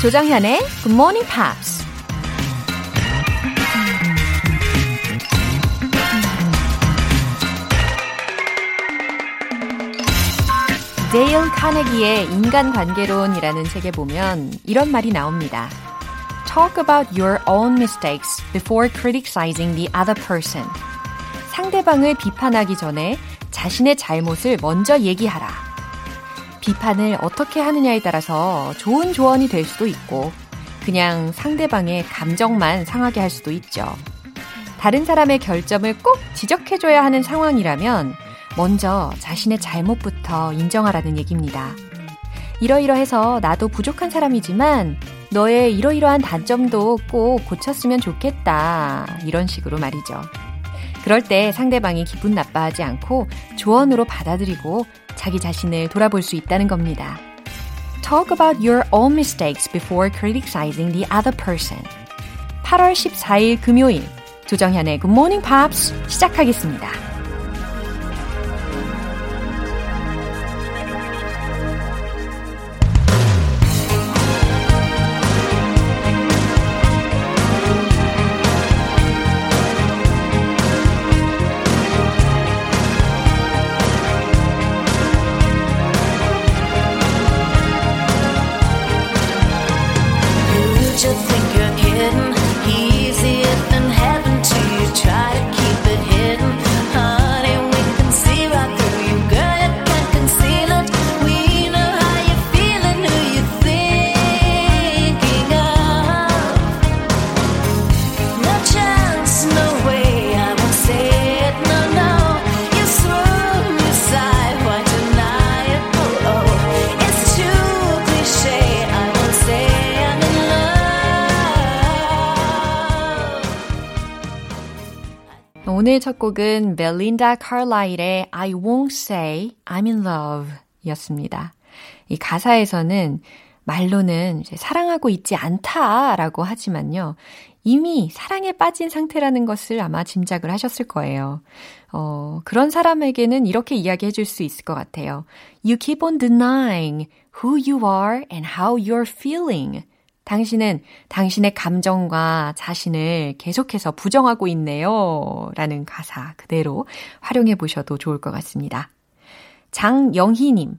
조정현의 Good Morning Pops. 데일 카네기의 인간관계론이라는 책에 보면 이런 말이 나옵니다. Talk about your own mistakes before criticizing the other person. 상대방을 비판하기 전에 자신의 잘못을 먼저 얘기하라. 비판을 어떻게 하느냐에 따라서 좋은 조언이 될 수도 있고, 그냥 상대방의 감정만 상하게 할 수도 있죠. 다른 사람의 결점을 꼭 지적해줘야 하는 상황이라면, 먼저 자신의 잘못부터 인정하라는 얘기입니다. 이러이러해서 나도 부족한 사람이지만, 너의 이러이러한 단점도 꼭 고쳤으면 좋겠다. 이런 식으로 말이죠. 그럴 때 상대방이 기분 나빠하지 않고 조언으로 받아들이고 자기 자신을 돌아볼 수 있다는 겁니다. Talk about your own mistakes before criticizing the other person. 8월 14일 금요일 조정현의 Good Morning Pops 시작하겠습니다. 오늘 첫 곡은 멜린다 칼라일의 I won't say I'm in love 였습니다. 이 가사에서는 말로는 사랑하고 있지 않다라고 하지만요. 이미 사랑에 빠진 상태라는 것을 아마 짐작을 하셨을 거예요. 어, 그런 사람에게는 이렇게 이야기해 줄 수 있을 것 같아요. You keep on denying who you are and how you're feeling. 당신은 당신의 감정과 자신을 계속해서 부정하고 있네요. 라는 가사 그대로 활용해 보셔도 좋을 것 같습니다. 장영희님.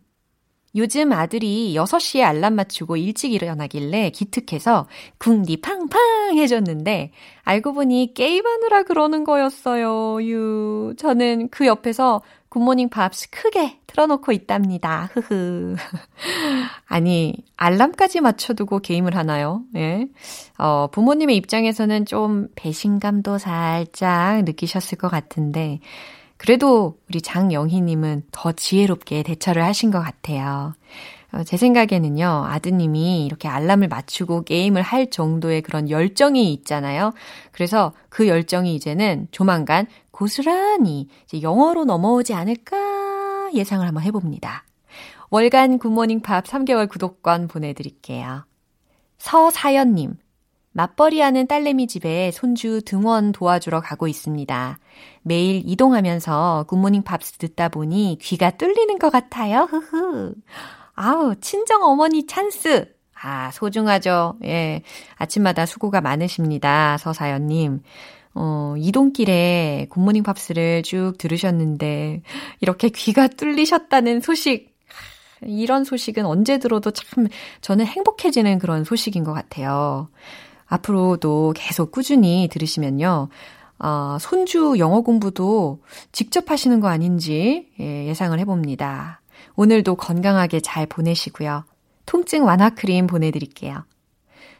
요즘 아들이 6시에 알람 맞추고 일찍 일어나길래 기특해서 궁디 팡팡 해줬는데 알고 보니 게임하느라 그러는 거였어요. 유. 저는 그 옆에서 굿모닝 팝스 크게 틀어놓고 있답니다. 흐흐. 아니, 알람까지 맞춰두고 게임을 하나요? 예. 어, 부모님의 입장에서는 좀 배신감도 살짝 느끼셨을 것 같은데, 그래도 우리 장영희님은 더 지혜롭게 대처를 하신 것 같아요. 어, 제 생각에는요, 아드님이 이렇게 알람을 맞추고 게임을 할 정도의 그런 열정이 있잖아요. 그래서 그 열정이 이제는 조만간 고스란히 영어로 넘어오지 않을까 예상을 한번 해봅니다. 월간 굿모닝 팝 3개월 구독권 보내드릴게요. 서사연님, 맞벌이 하는 딸내미 집에 손주 등원 도와주러 가고 있습니다. 매일 이동하면서 굿모닝 팝스 듣다 보니 귀가 뚫리는 것 같아요. 흐흐. 아우, 친정 어머니 찬스. 아, 소중하죠. 예. 아침마다 수고가 많으십니다. 서사연님. 어, 이동길에 굿모닝 팝스를 쭉 들으셨는데, 이렇게 귀가 뚫리셨다는 소식. 이런 소식은 언제 들어도 참 저는 행복해지는 그런 소식인 것 같아요. 앞으로도 계속 꾸준히 들으시면요. 어, 손주 영어 공부도 직접 하시는 거 아닌지 예, 예상을 해봅니다. 오늘도 건강하게 잘 보내시고요. 통증 완화 크림 보내드릴게요.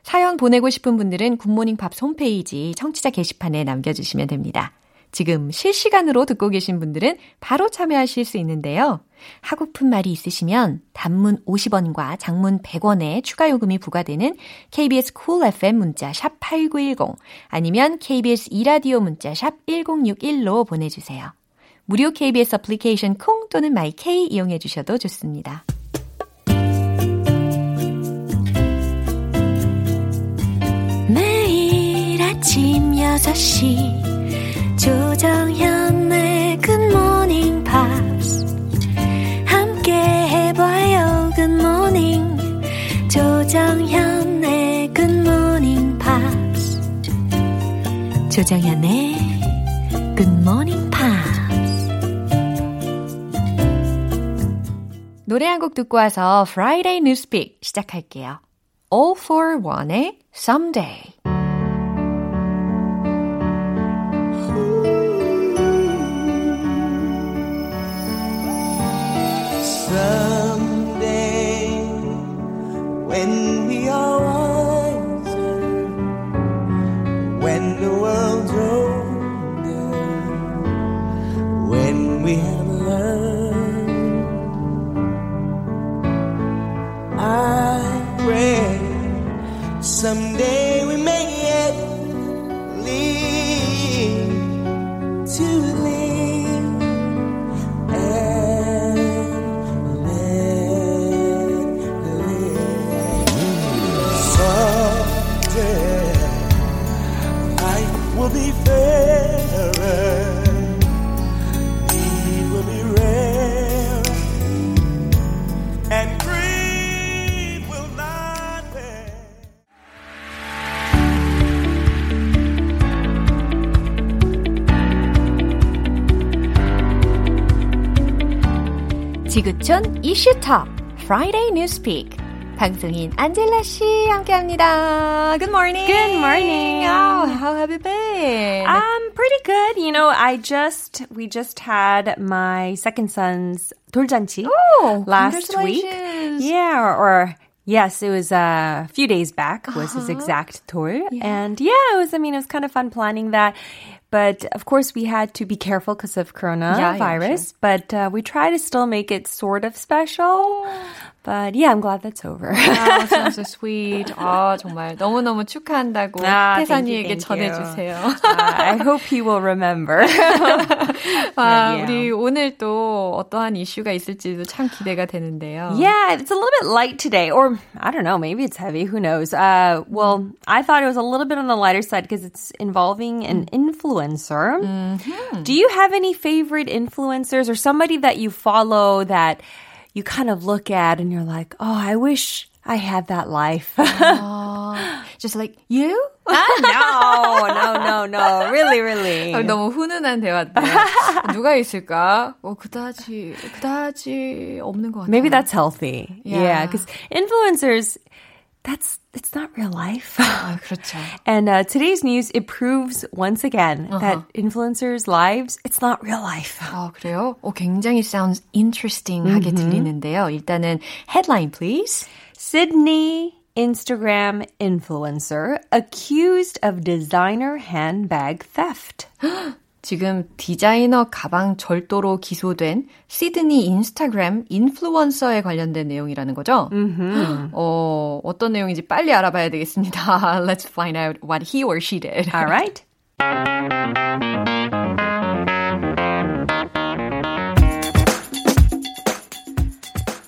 사연 보내고 싶은 분들은 굿모닝 팝스 홈페이지 청취자 게시판에 남겨주시면 됩니다. 지금 실시간으로 듣고 계신 분들은 바로 참여하실 수 있는데요. 하고픈 말이 있으시면 단문 50원과 장문 100원의 추가 요금이 부과되는 KBS Cool FM 문자 샵 8910 아니면 KBS 이라디오 문자 샵 1061로 보내주세요. 무료 KBS 애플리케이션 콩 또는 my K 이용해 주셔도 좋습니다. 6시. 조정현의 굿모닝 팝스 함께 해봐요 굿모닝 조정현의 굿모닝 팝스 조정현의 굿모닝 노래 한 곡 듣고 와서 Friday News Pick 시작할게요. All-4-One의 Someday. Someday, when we are wiser, when the world's older, 지구촌 이슈톱 Friday Newspeak 방송인 안젤라 씨 함께합니다. Good morning. Good morning. Oh, how have you been? I'm pretty good. You know, I just we just had my second son's 돌잔치 Oh, last week. congratulations. Yeah, or, or yes, it was a few days back was his exact 돌, and yeah, it was. I mean, it was kind of fun planning that. But of course, we had to be careful because of coronavirus. yeah, coronavirus. But uh, we try to still make it sort of special. But yeah, I'm glad that's over. Wow, sounds so sweet. 아, 정말 너무너무 축하한다고 아, 태산이에게 thank you, thank you. 전해주세요. Uh, I hope he will remember. 아, yeah. 우리 오늘 또 어떠한 이슈가 있을지도 참 기대가 되는데요. Yeah, it's a little bit light today, or I don't know, maybe it's heavy. Who knows? Uh, well, I thought it was a little bit on the lighter side because it's involving an influencer. Do you have any favorite influencers or somebody that you follow that you kind of look at and you're like, oh, I wish I had that life? 아, just like you? no, no, no, no. Really, really. 아, 너무 훈훈한 대화인데 누가 있을까? 어, 그다지 그다지 없는 것 같아요. Maybe that's healthy. Yeah. Yeah, because influencers, that's it's not real life. 아, 그렇죠. And uh, today's news, it proves once again that influencers' lives, it's not real life. 아, 그래요? 어, 굉장히 sounds interesting 하게 들리는데요. 일단은 headline please. Sydney Instagram influencer accused of designer handbag theft. 지금 디자이너 가방 절도로 기소된 시드니 인스타그램 인플루언서에 관련된 내용이라는 거죠? 어, 어떤 내용인지 빨리 알아봐야 되겠습니다. Let's find out what he or she did. All right.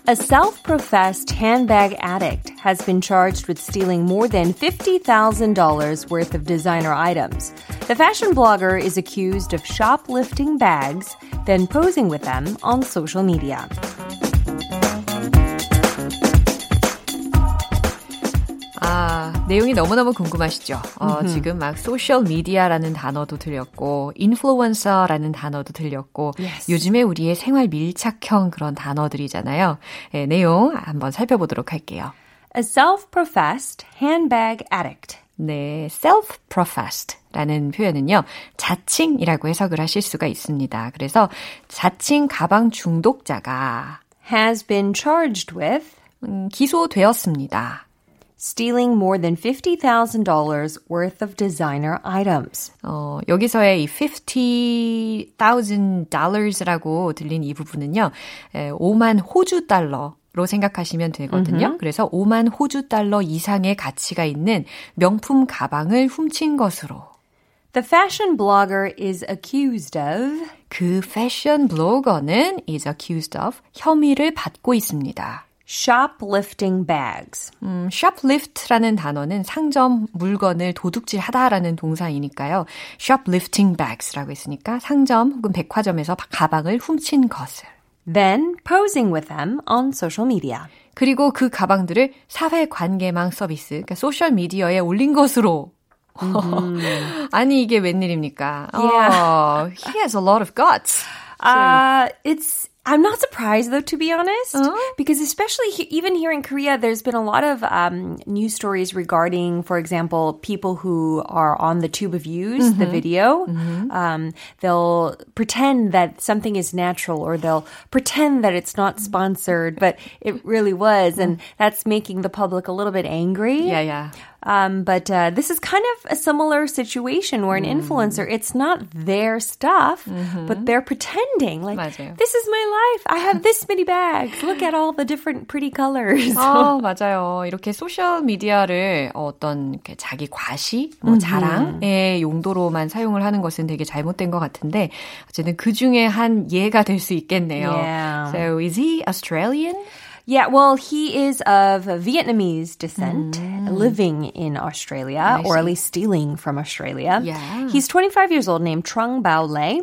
A self professed handbag addict has been charged with stealing more than $50,000 worth of designer items. The fashion blogger is accused of shoplifting bags, then posing with them on social media. 아, 내용이 너무너무 궁금하시죠? 어, 지금 막 소셜 미디어라는 단어도 들렸고, 인플루언서라는 단어도 들렸고, Yes. 요즘에 우리의 생활 밀착형 그런 단어들이잖아요. 예, 내용 한번 살펴보도록 할게요. A self professed handbag addict. 네, self-professed 라는 표현은요, 자칭이라고 해석을 하실 수가 있습니다. 그래서 자칭 가방 중독자가 has been charged with 음, 기소되었습니다. Stealing more than $50,000 worth of designer items. 어, 여기서의 이 $50,000라고 들린 이 부분은요, 에, 5만 호주 달러 로 생각하시면 되거든요. 그래서 5만 호주 달러 이상의 가치가 있는 명품 가방을 훔친 것으로 The fashion blogger is accused of 그 패션 블로거는 is accused of 혐의를 받고 있습니다. Shoplifting bags. 음, shoplift라는 단어는 상점 물건을 도둑질하다라는 동사이니까요. shoplifting bags라고 했으니까 상점 혹은 백화점에서 가방을 훔친 것을. Then posing with them on social media. 그리고 그 가방들을 사회 관계망 서비스, 그러니까 소셜 미디어에 올린 것으로 아니 이게 웬일입니까? Yeah. Oh, he has a lot of guts. Uh, it's I'm not surprised though, to be honest, Uh-huh. because especially he, even here in Korea, there's been a lot of um, news stories regarding, for example, people who are on the tube of views, the video. Um, they'll pretend that something is natural, or they'll pretend that it's not sponsored, but it really was, and that's making the public a little bit angry. Yeah, yeah. Um, but uh, this is kind of a similar situation where an Mm. influencer, it's not their stuff, but they're pretending like Mm-hmm. 맞아요. this is my life. I have this many bags. Look at all the different pretty colors. 아, 맞아요. 이렇게 소셜 미디어를 어떤 이렇게 자기 과시, 뭐 자랑의 용도로만 사용을 하는 것은 되게 잘못된 것 같은데 어쨌든 그 중에 한 예가 될 수 있겠네요. Yeah. So is he Australian? Yeah, well, he is of Vietnamese descent, living in Australia, or at least stealing from Australia. Yeah. He's 25 years old, named Trung Bao Le.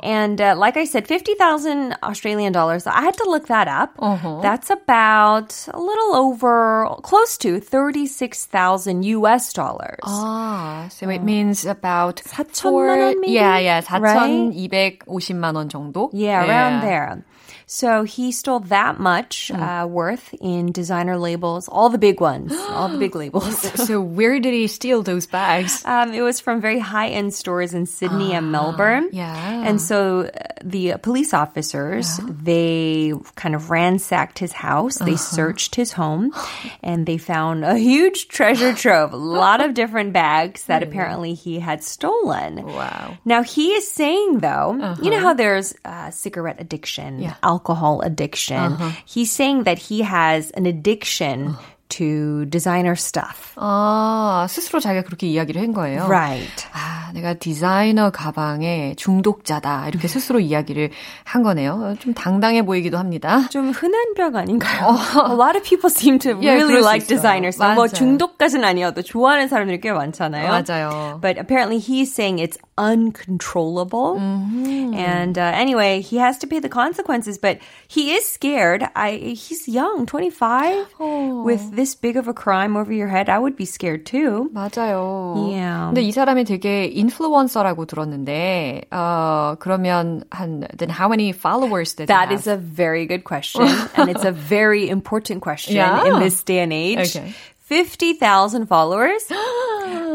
And uh, like I said, 50,000 Australian dollars. I had to look that up. That's about a little over, close to 36,000 US dollars. Ah, so it means about 4천만 원 maybe? Yeah, yeah, Right? 4,250만 원 정도. Yeah, around there. So he stole that much uh, worth in designer labels, all the big ones, all the big labels. So where did he steal those bags? Um, it was from very high end stores in Sydney and Melbourne. yeah. And so uh, the police officers, they kind of ransacked his house. They searched his home and they found a huge treasure trove, a lot of different bags that apparently he had stolen. Wow. Now he is saying though, you know how there's uh, cigarette addiction, Yeah. Alcohol addiction. Uh-huh. He's saying that he has an addiction uh-huh. To designer stuff. 아, 스스로 자기가 그렇게 이야기를 한 거예요. Right. 아, 내가 디자이너 가방의 중독자다. 이렇게 스스로 이야기를 한 거네요. 어, 좀 당당해 보이기도 합니다. 좀 흔한 병 아닌가요? A lot of people seem to Yeah, really 수 like 있어요. designer stuff. 뭐. 중독까지는 아니어도 좋아하는 사람들이 꽤 많잖아요. 맞아요. But apparently he's saying it's uncontrollable. Mm-hmm. And uh, anyway, he has to pay the consequences, but he is scared. I he's young, 25 Oh. with this big of a crime over your head. I would be scared too. 맞아요. Yeah. 근데 이 사람이 되게 인플루언서라고 들었는데, 어, 그러면 한, then how many followers did That he is have? a very good question, and it's a very important question Yeah. in this day and age. Okay. 50,000 followers?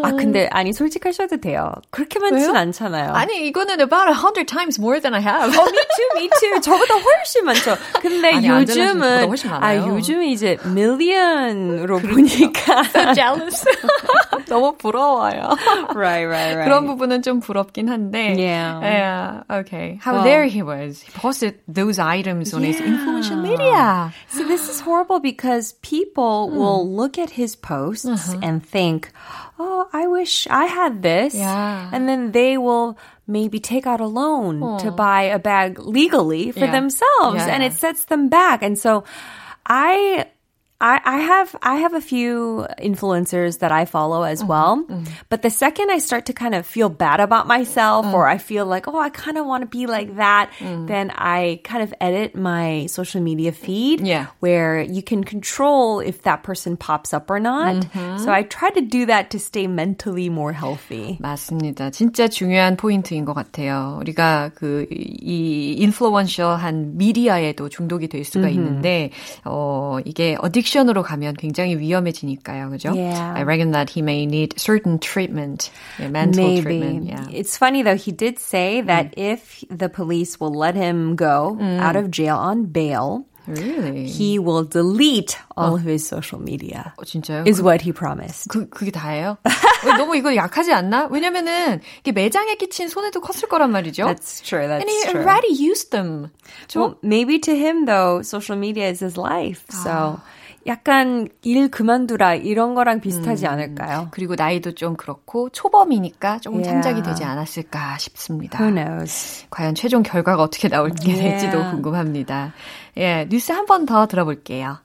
아, 근데, 아니, 솔직하셔도 돼요. 그렇게 많진 왜요? 않잖아요. 아니, 이거는 about a hundred times more than I have. 어, me too, me too. 저보다 훨씬 많죠. 근데 아니, 요즘은, 훨씬 아, 많아요. 요즘은 이제 밀리언으로 보니까. jealous. 너무 부러워요. right, right, right. 그런 부분은 좀 부럽긴 한데. Yeah. Yeah. Okay. How Well- there he was. He posted those items on his influential media. So this is horrible because people Hmm. will look at his posts and think, "Oh, I wish I had this,". Yeah. and then they will maybe take out a loan to buy a bag legally for Yeah. themselves, Yeah. and it sets them back. And so, I. I, I have I have a few influencers that I follow as well, but the second I start to kind of feel bad about myself, or I feel like oh I kind of want to be like that, then I kind of edit my social media feed Yeah. where you can control if that person pops up or not. So I try to do that to stay mentally more healthy. 맞습니다. 진짜 중요한 포인트인 것 같아요. 우리가 그, 이, 인플루언셜한 미디어에도 중독이 될 수가 있는데, 어, 이게 어딕션 으로 가면 굉장히 위험해지니까요. 그죠? Yeah. I reckon that he may need certain treatment, yeah, mental Maybe. treatment. Yeah. It's funny though, he did say that if the police will let him go out of jail on bail, Really? he will delete all of his social media. 어, 진짜요? Is what he promised. 그, 그게 다예요? 너무 이거 약하지 않나? 왜냐면은 이게 매장에 끼친 손해도 컸을 거란 말이죠. That's true. That's And he true. already used them. Well, maybe to him though, social media is his life. So 약간 일 그만두라 이런 거랑 비슷하지 않을까요? 그리고 나이도 좀 그렇고 초범이니까 조금 Yeah. 참작이 되지 않았을까 싶습니다. Who knows? 과연 최종 결과가 어떻게 나올게 Yeah. 될지도 궁금합니다. 예, 뉴스 한 번 더 들어볼게요.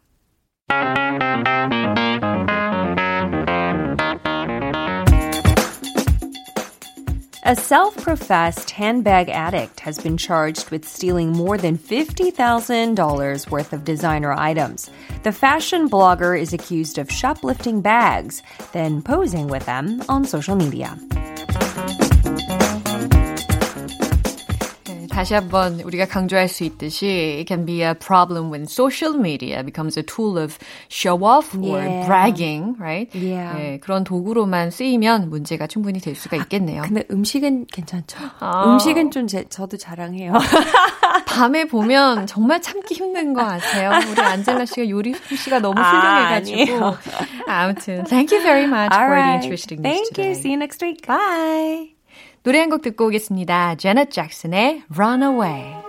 A self professed handbag addict has been charged with stealing more than $50,000 worth of designer items. The fashion blogger is accused of shoplifting bags, then posing with them on social media. 다시 한번 우리가 강조할 수 있듯이 it can be a problem when social media becomes a tool of show off or Yeah. bragging, right? Yeah. 네, 그런 도구로만 쓰이면 문제가 충분히 될 수가 있겠네요. 근데 음식은 괜찮죠? 음식은 좀 제, 저도 자랑해요. 밤에 보면 정말 참기 힘든 거 아세요? 우리 안젤라 씨가 요리 솜씨가 너무 훌륭해가지고. 아무튼, thank you very much for the interesting news Thank today. you. See you next week. Bye. 노래 한 곡 듣고 오겠습니다. Janet Jackson의 Runaway.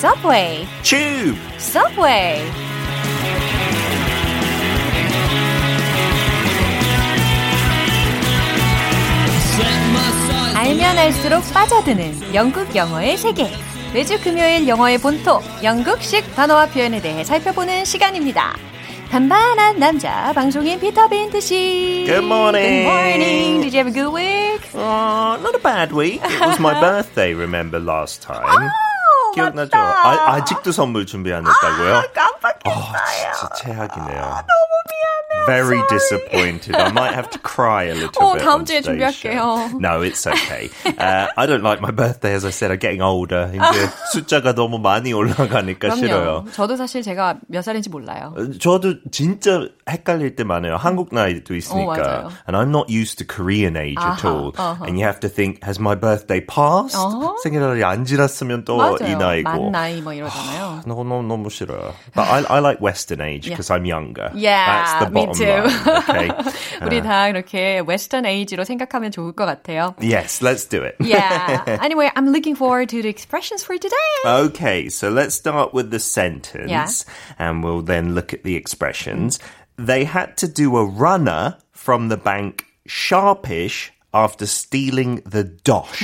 Subway, tube. Subway. 알면 알수록 빠져드는 영국 영어의 세계. 매주 금요일 영어의 본토, 영국식 단어와 표현에 대해 살펴보는 시간입니다. 반반한 남자, 방송인 피터 빈트 씨. Good morning. Good morning. Did you have a good week? Oh, not a bad week. It was my birthday, remember last time? 오, 기억나죠? 맞다. 아, 아직도 선물 준비 안 했다고요? 깜빡했어요. 어, 진짜 최악이네요. 너무 미안해요. Very disappointed. I might have to cry a little 어, bit. 다음 on 주에 today's 준비할게요. show. No, it's okay. Uh, I don't like my birthday. As I said, I'm getting older. 이제 숫자가 너무 많이 올라가니까 싫어요. 그럼요. 저도 사실 제가 몇 살인지 몰라요. 어, 저도 진짜 헷갈릴 때 많아요. 한국 나이도 있으니까. 맞아요. and I'm not used to Korean age at 아하, all. 어허. And you have to think, has my birthday passed? 어허. 생일날이 안 지났으면 또 이 맞아요. 나이고. 만 나이 뭐 이러잖아요. 너무 너무 너무 싫어요. But I, I like Western age Yeah. because I'm younger. Yeah, That's the me bottom too. line. Okay. 우리 다 이렇게 웨스턴 에이지로 생각하면 좋을 것 같아요. Yes, let's do it. Yeah. Anyway, I'm looking forward to the expressions for today. Okay, so let's start with the sentence Yeah. and we'll then look at the expressions. They had to do a runner from the bank sharpish after stealing the dosh.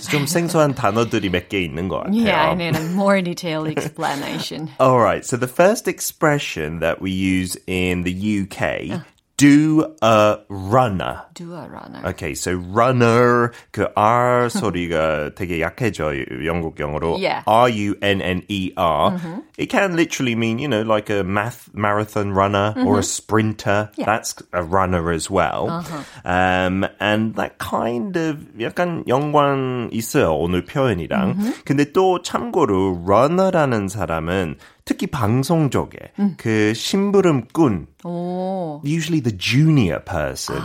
좀 생소한 단어들이 몇 개 있는 것 같아요. Yeah, I need a more detailed explanation. All right, so the first expression that we use in the UK, do a runner. Do a runner. Okay, so runner 그 R 소리가 되게 약해져 영국 영어로. Yeah. R U N N E R. It can literally mean you know like a math marathon runner or a sprinter. Yeah. That's a runner as well. Um, and that kind of 약간 연관 있어요 오늘 표현이랑. 근데 또 참고로 runner라는 사람은 특히 방송 쪽에 그 심부름꾼 오. usually the junior person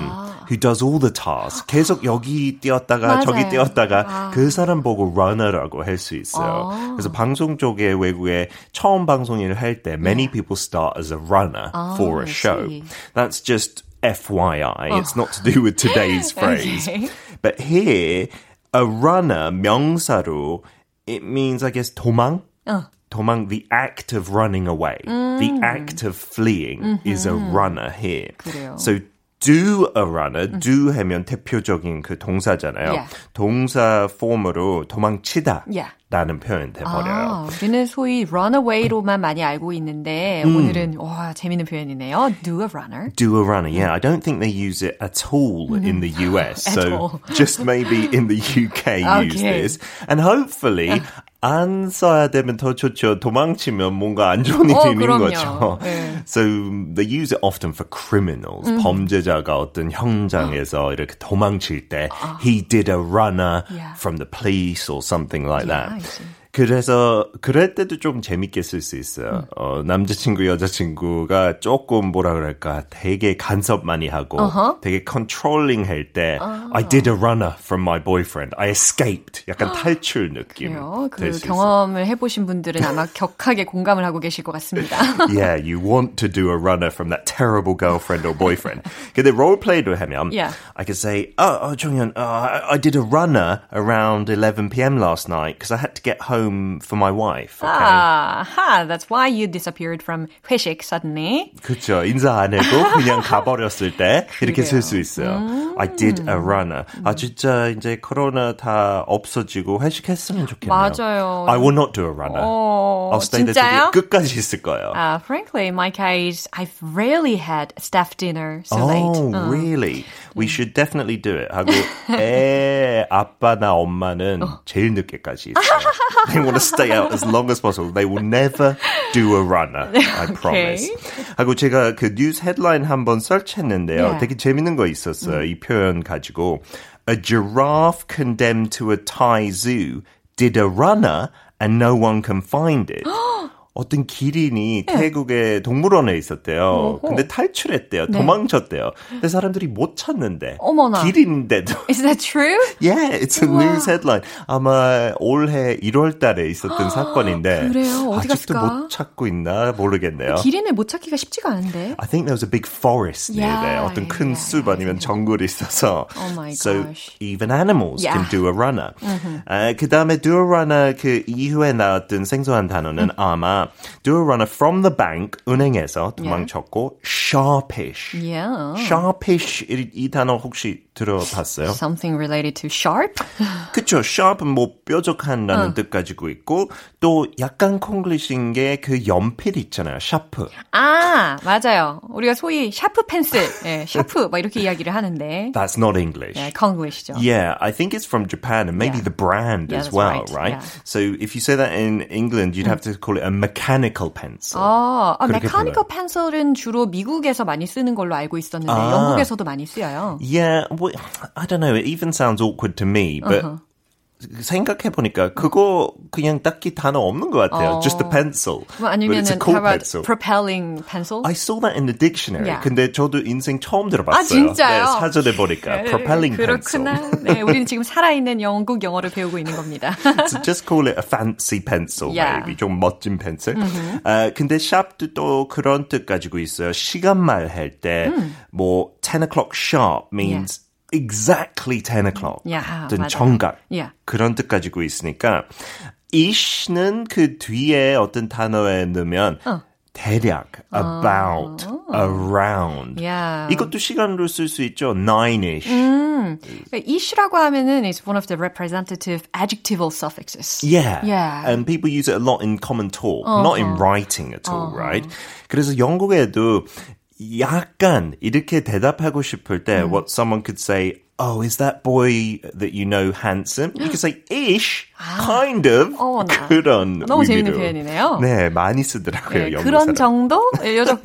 who does all the tasks. 계속 여기 뛰었다가 맞아요. 저기 뛰었다가 그 사람 보고 runner라고 할 수 있어요. 그래서 방송 쪽에 외국에 처음 방송일을 할 때 many people start as a runner for I a show. see. That's just FYI. It's not to do with today's phrase. Okay. But here, a runner 명사로 it means I guess 도망. 도망, the act of running away, the act of fleeing is a runner here. 그래요. So do a runner, do 하면 대표적인 그 동사잖아요. Yeah. 동사 폼으로 도망치다 Yeah. 라는 표현 돼버려요. 아, 우리는 소위 runaway로만 많이 알고 있는데 음. 오늘은 와 재밌는 표현이네요. Do a runner. Do a runner, yeah. I don't think they use it at all in the US. At so all. just maybe in the UK use Okay. this. And hopefully 안 써야 되면 더 좋죠. 도망치면 뭔가 안 좋은 일이 어, 있는 그럼요. 거죠. 네. So they use it often for criminals. 범죄자가 어떤 현장에서 이렇게 도망칠 때 he did a runner Yeah. from the police or something like Yeah, that. 그래서 그럴 때도 좀 재밌게 쓸 수 있어요. 어, 남자친구 여자친구가 조금 뭐라 그럴까 되게 간섭 많이 하고 되게 controlling 할때 I did a runner from my boyfriend. I escaped. 약간 탈출 느낌. 그래요. 그 될수 있어요. 경험을 해보신 분들은 아마 격하게 공감을 하고 계실 것 같습니다. Yeah, you want to do a runner from that terrible girlfriend or boyfriend. 근데 롤플레이를 하면 Yeah. I could say, oh, oh 정현, uh, I, I did a runner around 11 p.m. last night because I had to get home for my wife. Okay? Aha, that's why you disappeared from 회식 suddenly. 그렇죠. 인사 안 하고 그냥 가버렸을 때 이렇게 쓸 수 그래요. 있어요. I did a runner. 아 진짜 이제 코로나 다 없어지고 회식했으면 좋겠네요. 맞아요. I will not do a runner. 어, I'll stay there 진짜요? till the 끝까지 있을 거예요. Uh, frankly, in my case, I've rarely had staff dinner so oh, late. 어. really? We should definitely do it. 하고 애 아빠나 엄마는 제일 늦게까지 있어요. They want to stay out as long as possible. They will never do a runner. I promise. 하고 제가 그 뉴스 헤드라인 한번 설치했는데요. Yeah. 되게 재밌는 거 있었어요. 이 표현 가지고 A giraffe condemned to a Thai zoo did a runner and no one can find it. 어떤 기린이 네. 태국의 동물원에 있었대요. 근데 탈출했대요. 도망쳤대요. 근데 사람들이 못 찾는데. 어머나. 기린인데도. Is that true? Yeah, it's a news headline. 아마 올해 1월 달에 있었던 사건인데. 그래요? 어디 아직도 갔을까? 못 찾고 있나 모르겠네요. 기린을 못 찾기가 쉽지가 않은데. I think there was a big forest near Yeah, there. 어떤 큰 yeah, 숲 아니면 정글이 있어서. Oh my so gosh. even animals Yeah. can do a runner. 아, 그 다음에 do a runner 그 이후에 나왔던 생소한 단어는 아마 do a runner from the bank 은행에서 도망쳤고 sharpish. Yeah. sharpish 이, 이 단어 혹시 들어봤어요? Something related to sharp? 그쵸. sharp은 뭐 뾰족한라는 뜻 가지고 있고 또 약간 콩글리시인 게 그 연필 있잖아요. 샤프. 아, 맞아요. 우리가 소위 샤프 펜슬, 예, 샤프 막 이렇게 이야기를 하는데. That's not English. 예, 콩글리시죠. Yeah, I think it's from Japan and maybe Yeah. the brand Yeah, as that's well, right. right? Yeah. Mm. So if you say that in England, you'd have to call it a mechanical pencil. 아, 아 메카니컬 불러요. 펜슬은 주로 미국에서 많이 쓰는 걸로 알고 있었는데 아. 영국에서도 많이 쓰여요. Yeah, well, I don't know. It even sounds awkward to me, but Uh-huh. 생각해 보니까 그거 그냥 딱히 단어 없는 것 같아요. 어. Just a pencil. 뭐 but it's a 아니면은 cool how about pencil. propelling pencil? I saw that in the dictionary. Yeah. 근데 저도 인생 처음 들어봤어요. 아, 진짜요? 네, 사전에 보니까 propelling 그렇구나. pencil. 네, 우리는 지금 살아있는 영국 영어를 배우고 있는 겁니다. So just call it a fancy pencil, Yeah. maybe. 좀 멋진 펜슬. 아, 근데 샵도 또 그런 뜻 가지고 있어요. 시간 말 할 때, 뭐, 10 o'clock sharp means exactly 10 o'clock. Yeah, 어떤 맞아요. 정각. Yeah. 그런 뜻 가지고 있으니까, ish는 그 뒤에 어떤 단어에 넣으면, 대략, about, around. Yeah. 이것도 시간으로 쓸 수 있죠. nine-ish. ish라고 하면은 is one of the representative adjectival suffixes. Yeah. Yeah. And people use it a lot in common talk, not in writing at all, right? 그래서 영국에도 약간 이렇게 대답하고 싶을 때 what someone could say, oh, is that boy that you know handsome? You could say ish, kind of. 어머나. 그런 너무 재밌는 의미로. 표현이네요. 네, 많이 쓰더라고요. 네, 영국 그런 사람. 정도?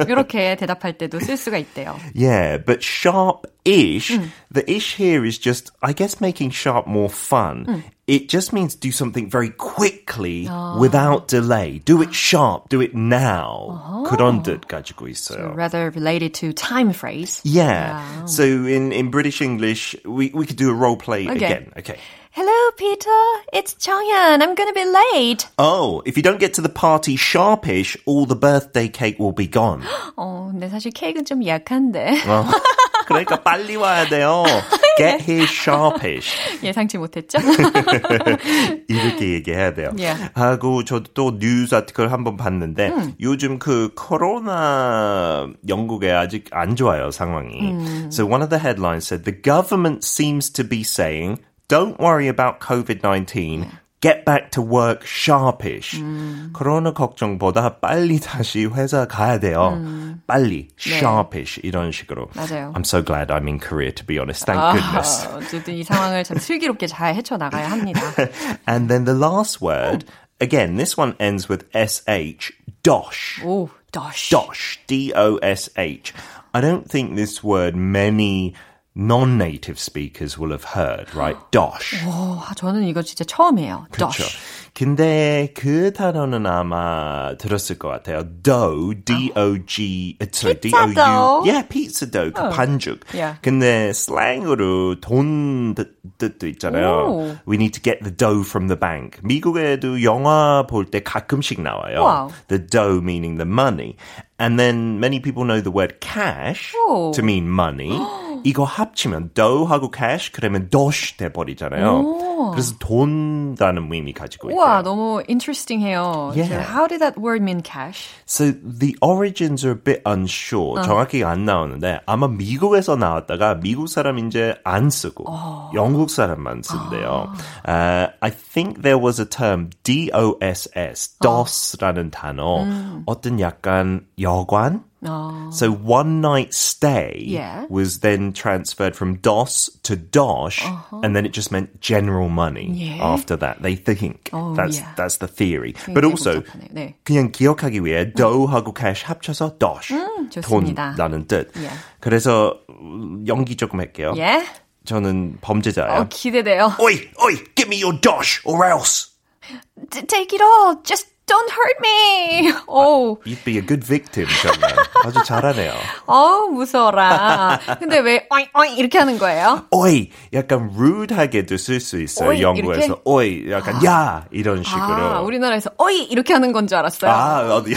이렇게 대답할 때도 쓸 수가 있대요. Yeah, but sharp-ish, the ish here is just, I guess, making sharp more fun. It just means do something very quickly, without delay. Do it sharp, do it now. 그런 뜻 가지고 있어요. Rather related to time phrase. Yeah. So in, in British English, we, we could do a role play Okay. again. Okay. Hello, Peter. It's Changyan. I'm gonna be late. Oh, if you don't get to the party sharpish, all the birthday cake will be gone. 어, 근데 사실 케이크는 좀 약한데. 어, 그러니까 빨리 와야 돼요. Get here sharpish. 예상치 못했죠? 이렇게 얘기해야 돼요. Yeah. 하고 저도 또 뉴스 아티클 한번 봤는데 음. 요즘 그 코로나 영국에 아직 안 좋아요 상황이. 음. So one of the headlines said the government seems to be saying don't worry about COVID-19. Get back to work sharpish. 음. 코로나 걱정보다 빨리 다시 회사 가야 돼요. 빨리 sharpish 이런 식으로. 음. 네. 맞아요. I'm so glad I'm in Korea to be honest. Thank 아, goodness. 어쨌든 이 상황을 참 슬기롭게 잘 헤쳐나가야 합니다. And then the last word, again, this one ends with sh, dosh. 오, dosh. Dosh, D-O-S-H. I don't think this word many non-native speakers will have heard, right? Dosh. 어, 저는 이거 진짜 처음이에요. 그렇죠. dosh. 근데 그 단어는 아마 들었을 것 같아요. dough, D-O-G, uh, sorry, Pizza D-O-U. dough. Yeah, pizza dough, 그 반죽. Yeah. 근데 슬랭으로 돈 뜻- 뜻도 있잖아요. 오. We need to get the dough from the bank. 미국에도 영화 볼 때 가끔씩 나와요. Wow. The dough meaning the money. And then many people know the word cash 오. to mean money. 이거 합치면 dough하고 cash 그러면 dosh 돼 버리잖아요. 그래서 돈라는 의미 가지고 있대요. 우와, 너무 interesting해요. Yeah. So how did that word mean cash? So the origins are a bit unsure. 정확히 안 나오는데 아마 미국에서 나왔다가 미국 사람 이제 안 쓰고 영국 사람만 쓴대요. Uh, I think there was a term DOSS, DOS라는 단어. 어떤 약간 여관? 어, So one night stay Yeah. was then transferred from DOS to DOSH, and then it just meant general money. Yeah. After that, they think Oh, that's yeah. that's the theory. But 굉장히 also 복잡하네요. 네. 그냥 기억하기 위해 do하고 cash 합쳐서 dosh 좋습니다. 돈라는 뜻. Yeah. 그래서 음, 연기 조금 할게요. 예? 저는 범죄자예요. 어, 기대돼요. Oi, oi, give me your dosh or else. T- Take it all. Just don't hurt me. 오, You'd be a good victim, 정말. 아주 잘하네요. 어우, 무서워라. 근데 왜, 어이, 어이, 이렇게 하는 거예요? oi, 약간 rude하게도 쓸 수 있어요. oi, 영국에서 oi, 약간 야 이런 식으로. 아, 우리나라에서 어이, 이렇게 하는 건 줄 알았어요. 아, 어디.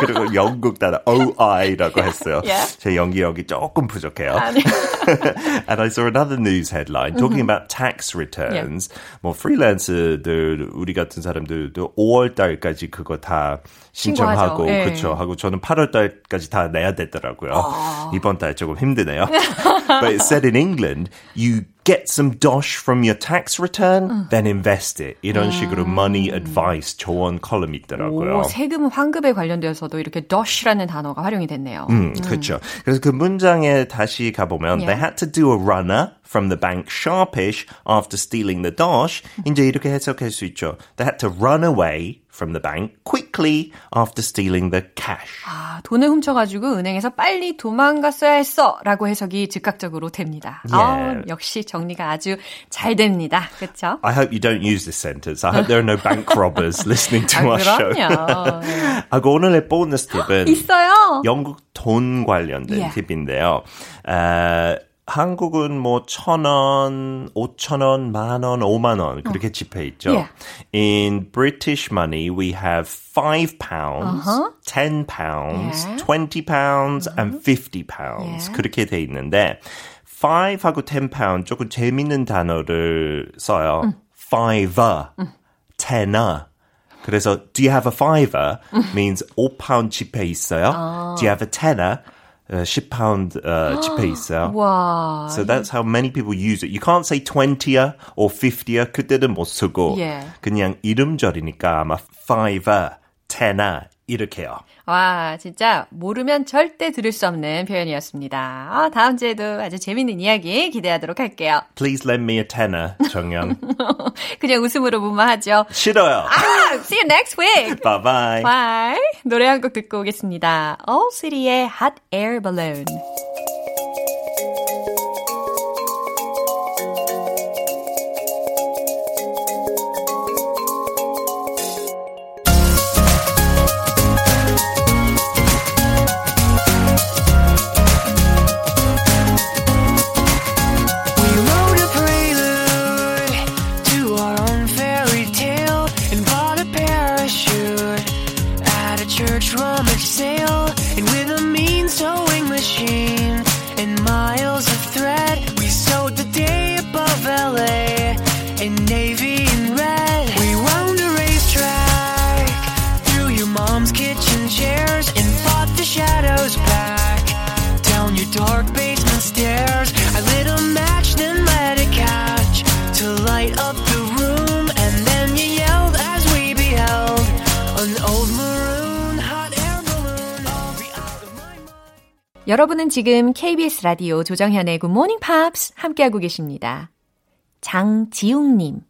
그리고 영국 단어 OI라고 했어요. Yeah. 제 연기력이 조금 부족해요. 아니. and I saw another news headline talking about tax returns. 뭐 프리랜서들 우리 같은 사람들도 5월 달까지 그거 다 신청하고. 예. 그렇죠. 하고 저는 8월 달까지 다 내야 되더라고요. 이번 달 조금 힘드네요. But it said in England you get some dosh from your tax return, then invest it. 이런 식으로 money advice 조언 컬럼이 있더라고요. 오, 세금 환급에 관련되어서도 이렇게 dosh라는 단어가 활용이 됐네요. 음, 그렇죠. 그래서 그 문장에 다시 가보면 Yeah. they had to do a runner from the bank sharpish after stealing the dosh. 이제 이렇게 해석할 수 있죠. They had to run away from the bank quickly after stealing the cash. 아, 돈을 훔쳐가지고 은행에서 빨리 도망갔어야 했어 라고 해석이 즉각적으로 됩니다. 아, Yeah. 역시 정리가 아주 잘 됩니다. 그렇죠? I hope you don't use this sentence. I hope there are no bank robbers listening to 아, our show. 그럼요. 네. 하고 오늘의 보너스 팁은 있어요. 영국 돈 관련된 Yeah. 팁인데요. 에, 한국은 뭐 천 원, 오천 원, 만 원, 오만 원 그렇게 지폐 있죠. Yeah. In British money, we have five pounds, ten pounds, Yeah. twenty pounds, and fifty pounds Yeah. 그렇게 돼 있는데 five하고 ten pound 조금 재밌는 단어를 써요. fiver, tenner. 그래서 do you have a fiver means 5파운드 지폐 있어요. Do you have a tenner? 어, 10파운드 어, 지폐 있어요. 와. So that's how many people use it. You can't say 20야 or 50야 그때는 못 쓰고 Yeah. 그냥 이름절이니까 아마 fiver, tenner 이렇게요. 와, 진짜 모르면 절대 들을 수 없는 표현이었습니다. 아, 다음 주에도 아주 재밌는 이야기 기대하도록 할게요. Please lend me a tenner, 정연. 그냥 웃음으로 무마하죠. 싫어요. 아, see you next week. Bye bye. Bye. 노래 한 곡 듣고 오겠습니다. All City의 Hot Air Balloon. sail and with a mean sewing machine. 여러분은 지금 KBS 라디오 조정현의 Morning Pops 함께하고 계십니다. 장지웅님.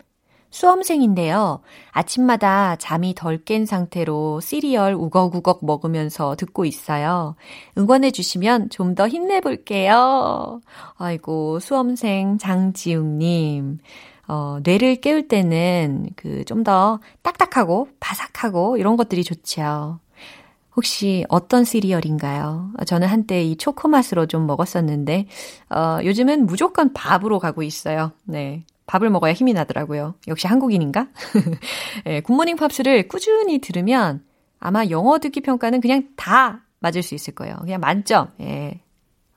수험생인데요. 아침마다 잠이 덜 깬 상태로 시리얼 우걱우걱 먹으면서 듣고 있어요. 응원해 주시면 좀 더 힘내볼게요. 아이고, 수험생 장지웅님. 어, 뇌를 깨울 때는 그 좀 더 딱딱하고 바삭하고 이런 것들이 좋죠. 혹시 어떤 시리얼인가요? 저는 한때 이 초코 맛으로 좀 먹었었는데, 어, 요즘은 무조건 밥으로 가고 있어요. 네. 밥을 먹어야 힘이 나더라고요. 역시 한국인인가? 네, 굿모닝 팝스를 꾸준히 들으면 아마 영어 듣기 평가는 그냥 다 맞을 수 있을 거예요. 그냥 만점. 예.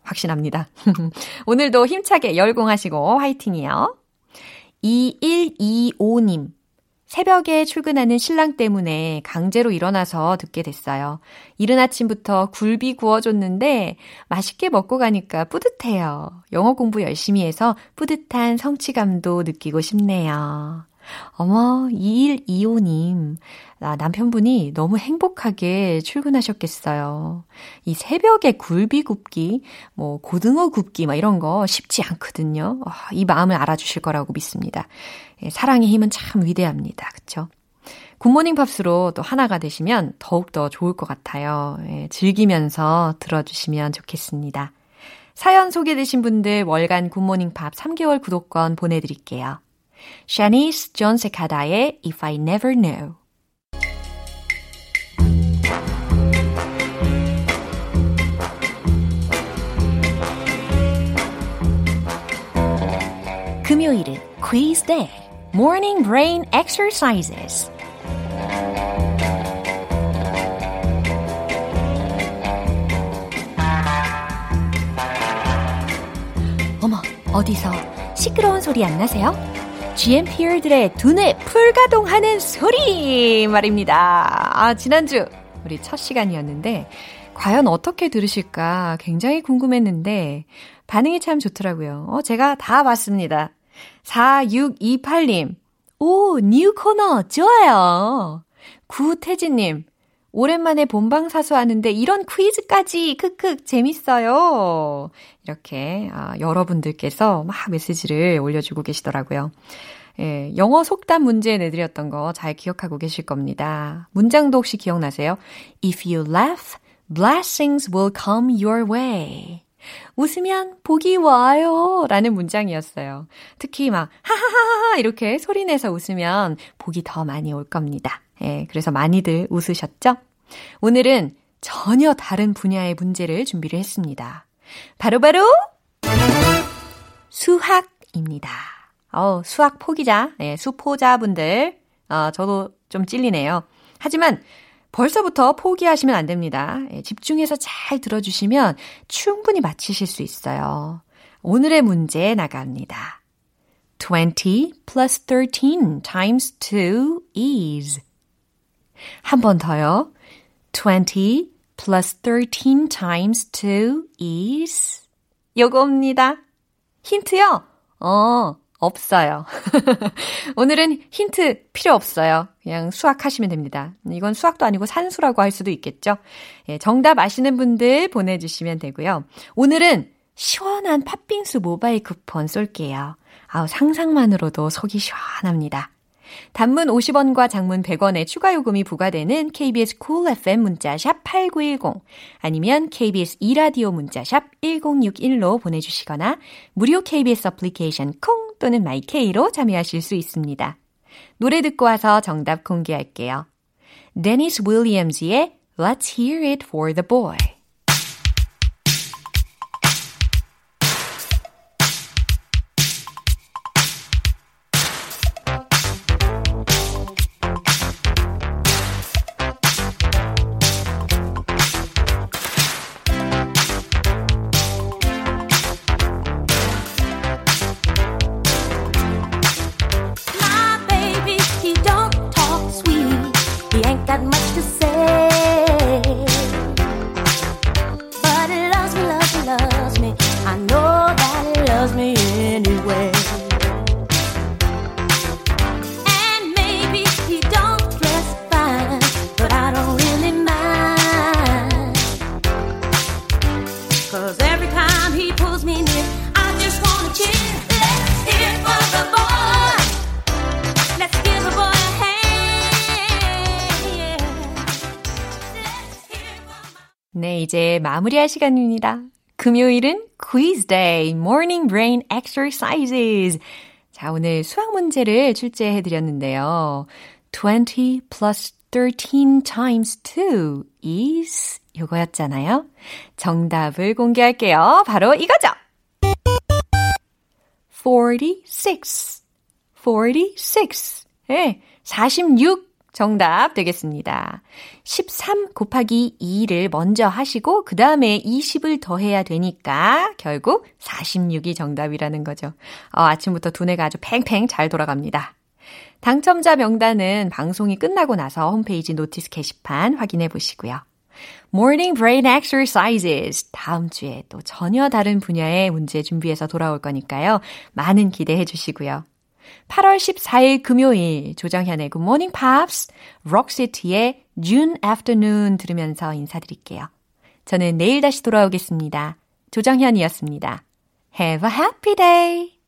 확신합니다. 오늘도 힘차게 열공하시고 화이팅이요. 2125님. 새벽에 출근하는 신랑 때문에 강제로 일어나서 듣게 됐어요. 이른 아침부터 굴비 구워줬는데 맛있게 먹고 가니까 뿌듯해요. 영어 공부 열심히 해서 뿌듯한 성취감도 느끼고 싶네요. 어머, 2125님. 아, 남편분이 너무 행복하게 출근하셨겠어요. 이 새벽에 굴비 굽기, 뭐, 고등어 굽기, 막 이런 거 쉽지 않거든요. 아, 이 마음을 알아주실 거라고 믿습니다. 예, 사랑의 힘은 참 위대합니다. 그쵸? 굿모닝 팝스로 또 하나가 되시면 더욱더 좋을 것 같아요. 예, 즐기면서 들어주시면 좋겠습니다. 사연 소개되신 분들 월간 굿모닝 팝 3개월 구독권 보내드릴게요. Shanice Jon Secada의 If I Never Knew 금요일은 quiz day, morning brain exercises. 어머, 어디서 시끄러운 소리 안 나세요? GMPR들의 두뇌 풀가동하는 소리 말입니다. 아, 지난주 우리 첫 시간이었는데 과연 어떻게 들으실까 굉장히 궁금했는데 반응이 참 좋더라고요. 어, 제가 다 봤습니다. 4628님. 오, new 코너 좋아요. 구태진님. 오랜만에 본방 사수 하는데 이런 퀴즈까지 크크 재밌어요. 이렇게 아, 여러분들께서 막 메시지를 올려주고 계시더라고요. 예, 영어 속담 문제 내드렸던 거 잘 기억하고 계실 겁니다. 문장도 혹시 기억나세요? If you laugh, blessings will come your way. 웃으면 복이 와요. 라는 문장이었어요. 특히 막, 하하하하 이렇게 소리내서 웃으면 복이 더 많이 올 겁니다. 예, 그래서 많이들 웃으셨죠? 오늘은 전혀 다른 분야의 문제를 준비를 했습니다. 바로바로 바로 수학입니다. 어, 수학 포기자, 예, 수포자분들, 어, 저도 좀 찔리네요. 하지만 벌써부터 포기하시면 안 됩니다. 예, 집중해서 잘 들어주시면 충분히 맞히실 수 있어요. 오늘의 문제 나갑니다. 20 plus 13 times 2 is. 한 번 더요. 20 plus 13 times 2 is. 요겁니다. 힌트요? 어, 없어요. 오늘은 힌트 필요 없어요. 그냥 수학하시면 됩니다. 이건 수학도 아니고 산수라고 할 수도 있겠죠. 예, 정답 아시는 분들 보내주시면 되고요. 오늘은 시원한 팥빙수 모바일 쿠폰 쏠게요. 아우, 상상만으로도 속이 시원합니다. 단문 50원과 장문 100원의 추가 요금이 부과되는 KBS cool FM 문자샵 8910 아니면 KBS 이라디오 문자샵 1061로 보내주시거나 무료 KBS 어플리케이션 콩 또는 my K로 참여하실 수 있습니다. 노래 듣고 와서 정답 공개할게요. Deniece Williams의 Let's Hear It for the Boy 이제 마무리할 시간입니다. 금요일은 quiz day, morning brain exercises. 자, 오늘 수학 문제를 출제해 드렸는데요. 20 plus 13 times 2 is 요거였잖아요. 정답을 공개할게요. 바로 이거죠. 46. 46. 예, 46 정답 되겠습니다. 13 곱하기 2를 먼저 하시고 그 다음에 20을 더해야 되니까 결국 46이 정답이라는 거죠. 어, 아침부터 두뇌가 아주 팽팽 잘 돌아갑니다. 당첨자 명단은 방송이 끝나고 나서 홈페이지 notice 게시판 확인해 보시고요. Morning Brain Exercises. 다음 주에 또 전혀 다른 분야의 문제 준비해서 돌아올 거니까요. 많은 기대해 주시고요. 8월 14일 금요일 조정현의 Good Morning Pops, 록시티의 June Afternoon 들으면서 인사드릴게요. 저는 내일 다시 돌아오겠습니다. 조정현이었습니다. Have a happy day!